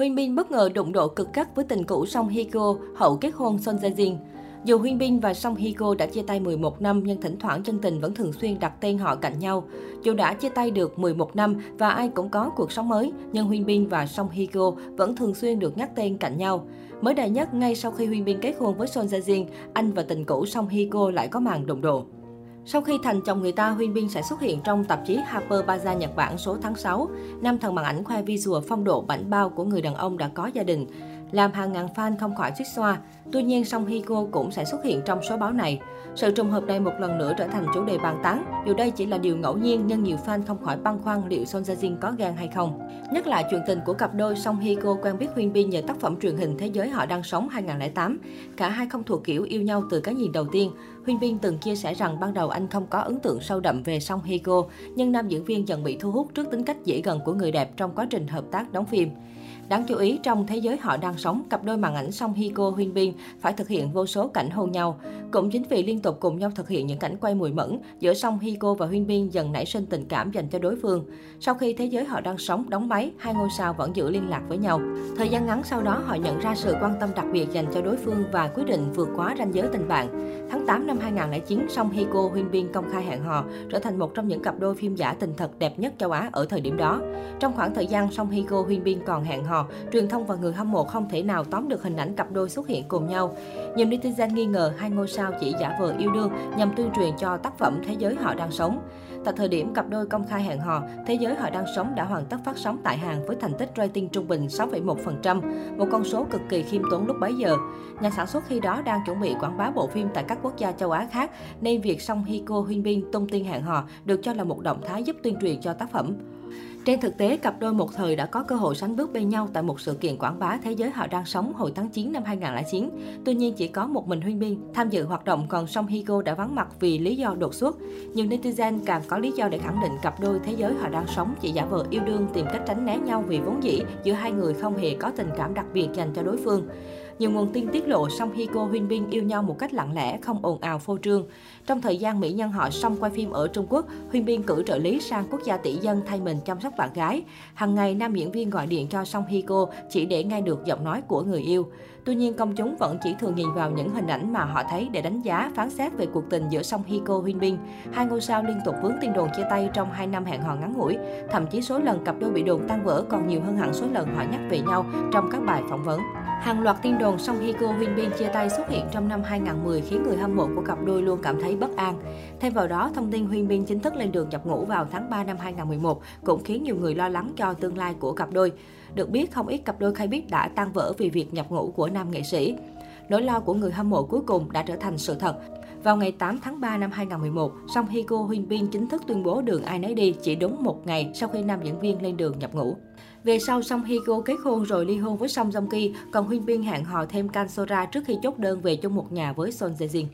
Huyên Bin bất ngờ đụng độ cực gắt với tình cũ Song Hye Kyo hậu kết hôn Son Jae Jin. Dù Huyên Bin và Song Hye Kyo đã chia tay 11 năm nhưng thỉnh thoảng chân tình vẫn thường xuyên đặt tên họ cạnh nhau. Dù đã chia tay được 11 năm và ai cũng có cuộc sống mới, nhưng Huyên Bin và Song Hye Kyo vẫn thường xuyên được nhắc tên cạnh nhau. Mới đây nhất, ngay sau khi Huyên Bin kết hôn với Son Jae Jin, anh và tình cũ Song Hye Kyo lại có màn đụng độ. Sau khi thành chồng người ta, Huyên Bin sẽ xuất hiện trong tạp chí Harper Bazaar Nhật Bản số tháng 6. Nam thần màn ảnh khoe visual phong độ bảnh bao của người đàn ông đã có gia đình làm hàng ngàn fan không khỏi suýt xoa. Tuy nhiên, Song Hye Kyo cũng sẽ xuất hiện trong số báo này. Sự trùng hợp này một lần nữa trở thành chủ đề bàn tán. Dù đây chỉ là điều ngẫu nhiên nhưng nhiều fan không khỏi băn khoăn liệu Son Jae Jin có gan hay không. Nhất là chuyện tình của cặp đôi Song Hye Kyo quen biết Huyên Bin nhờ tác phẩm truyền hình Thế giới họ đang sống 2008. Cả hai không thuộc kiểu yêu nhau từ cái nhìn đầu tiên. Huyên Bin từng chia sẻ rằng ban đầu anh không có ấn tượng sâu đậm về Song Hye nhưng nam diễn viên dần bị thu hút trước tính cách dễ gần của người đẹp trong quá trình hợp tác đóng phim. Đáng chú ý, trong thế giới họ đang sống, cặp đôi màn ảnh Song Hiko Kyo Huyên Bin phải thực hiện vô số cảnh hôn nhau. Cũng chính vì liên tục cùng nhau thực hiện những cảnh quay mùi mẫn, giữa Song Hiko và Huyên Bin dần nảy sinh tình cảm dành cho đối phương. Sau khi thế giới họ đang sống đóng máy, hai ngôi sao vẫn giữ liên lạc với nhau. Thời gian ngắn sau đó, họ nhận ra sự quan tâm đặc biệt dành cho đối phương và quyết định vượt quá ranh giới tình bạn. Tháng 8 năm 2009, Song Hiko Kyo Huyên Bin công khai hẹn hò, trở thành một trong những cặp đôi phim giả tình thật đẹp nhất châu Á ở thời điểm đó. Trong khoảng thời gian Song Hiko Kyo Huyên Bin còn hẹn hò, truyền thông và người hâm mộ không thể nào tóm được hình ảnh cặp đôi xuất hiện cùng nhau. Nhiều netizen nghi ngờ hai ngôi sao chỉ giả vờ yêu đương nhằm tuyên truyền cho tác phẩm Thế giới họ đang sống. Tại thời điểm cặp đôi công khai hẹn hò, Thế giới họ đang sống đã hoàn tất phát sóng tại Hàn với thành tích rating trung bình 6,1%, một con số cực kỳ khiêm tốn lúc bấy giờ. Nhà sản xuất khi đó đang chuẩn bị quảng bá bộ phim tại các quốc gia châu Á khác, nên việc Song Hiko Kyo Huyên Bin tung tin hẹn hò được cho là một động thái giúp tuyên truyền cho tác phẩm. Trên thực tế, cặp đôi một thời đã có cơ hội sánh bước bên nhau tại một sự kiện quảng bá thế giới họ đang sống hồi tháng 9 năm 2009. Tuy nhiên, chỉ có một mình Huyên biên tham dự hoạt động, còn Song Hye Kyo đã vắng mặt vì lý do đột xuất. Nhiều netizen càng có lý do để khẳng định cặp đôi thế giới họ đang sống chỉ giả vờ yêu đương tìm cách tránh né nhau vì vốn dĩ giữa hai người không hề có tình cảm đặc biệt dành cho đối phương. Nhiều nguồn tin tiết lộ Song Hye Kyo Huynh Bin yêu nhau một cách lặng lẽ, không ồn ào phô trương. Trong thời gian mỹ nhân họ Song quay phim ở Trung Quốc, Huynh Bin cử trợ lý sang quốc gia tỷ dân thay mình chăm sóc bạn gái. Hằng ngày, nam diễn viên gọi điện cho Song Hye Kyo chỉ để nghe được giọng nói của người yêu. Tuy nhiên, công chúng vẫn chỉ thường nhìn vào những hình ảnh mà họ thấy để đánh giá, phán xét về cuộc tình giữa Song Hye Kyo Huynh Bin. Hai ngôi sao liên tục vướng tin đồn chia tay trong hai năm hẹn hò ngắn ngủi. Thậm chí số lần cặp đôi bị đồn tan vỡ còn nhiều hơn hẳn số lần họ nhắc về nhau trong các bài phỏng vấn. Hàng loạt tin đồn Song Hye Kyo Hyun Bin chia tay xuất hiện trong năm 2010 khiến người hâm mộ của cặp đôi luôn cảm thấy bất an. Thêm vào đó, thông tin Hyun Bin chính thức lên đường nhập ngũ vào tháng 3 năm 2011 cũng khiến nhiều người lo lắng cho tương lai của cặp đôi. Được biết, không ít cặp đôi khai biết đã tan vỡ vì việc nhập ngũ của nam nghệ sĩ. Nỗi lo của người hâm mộ cuối cùng đã trở thành sự thật. Vào ngày 8 tháng 3 năm 2011, Song Hye Kyo Hyun Bin chính thức tuyên bố đường ai nấy đi chỉ đúng một ngày sau khi nam diễn viên lên đường nhập ngũ. Về sau, Song Hye Kyo kết hôn rồi ly hôn với Song Joong Ki, còn Huyên Bin hẹn hò thêm Kan Sora trước khi chốt đơn về chung một nhà với Son Jae Jin.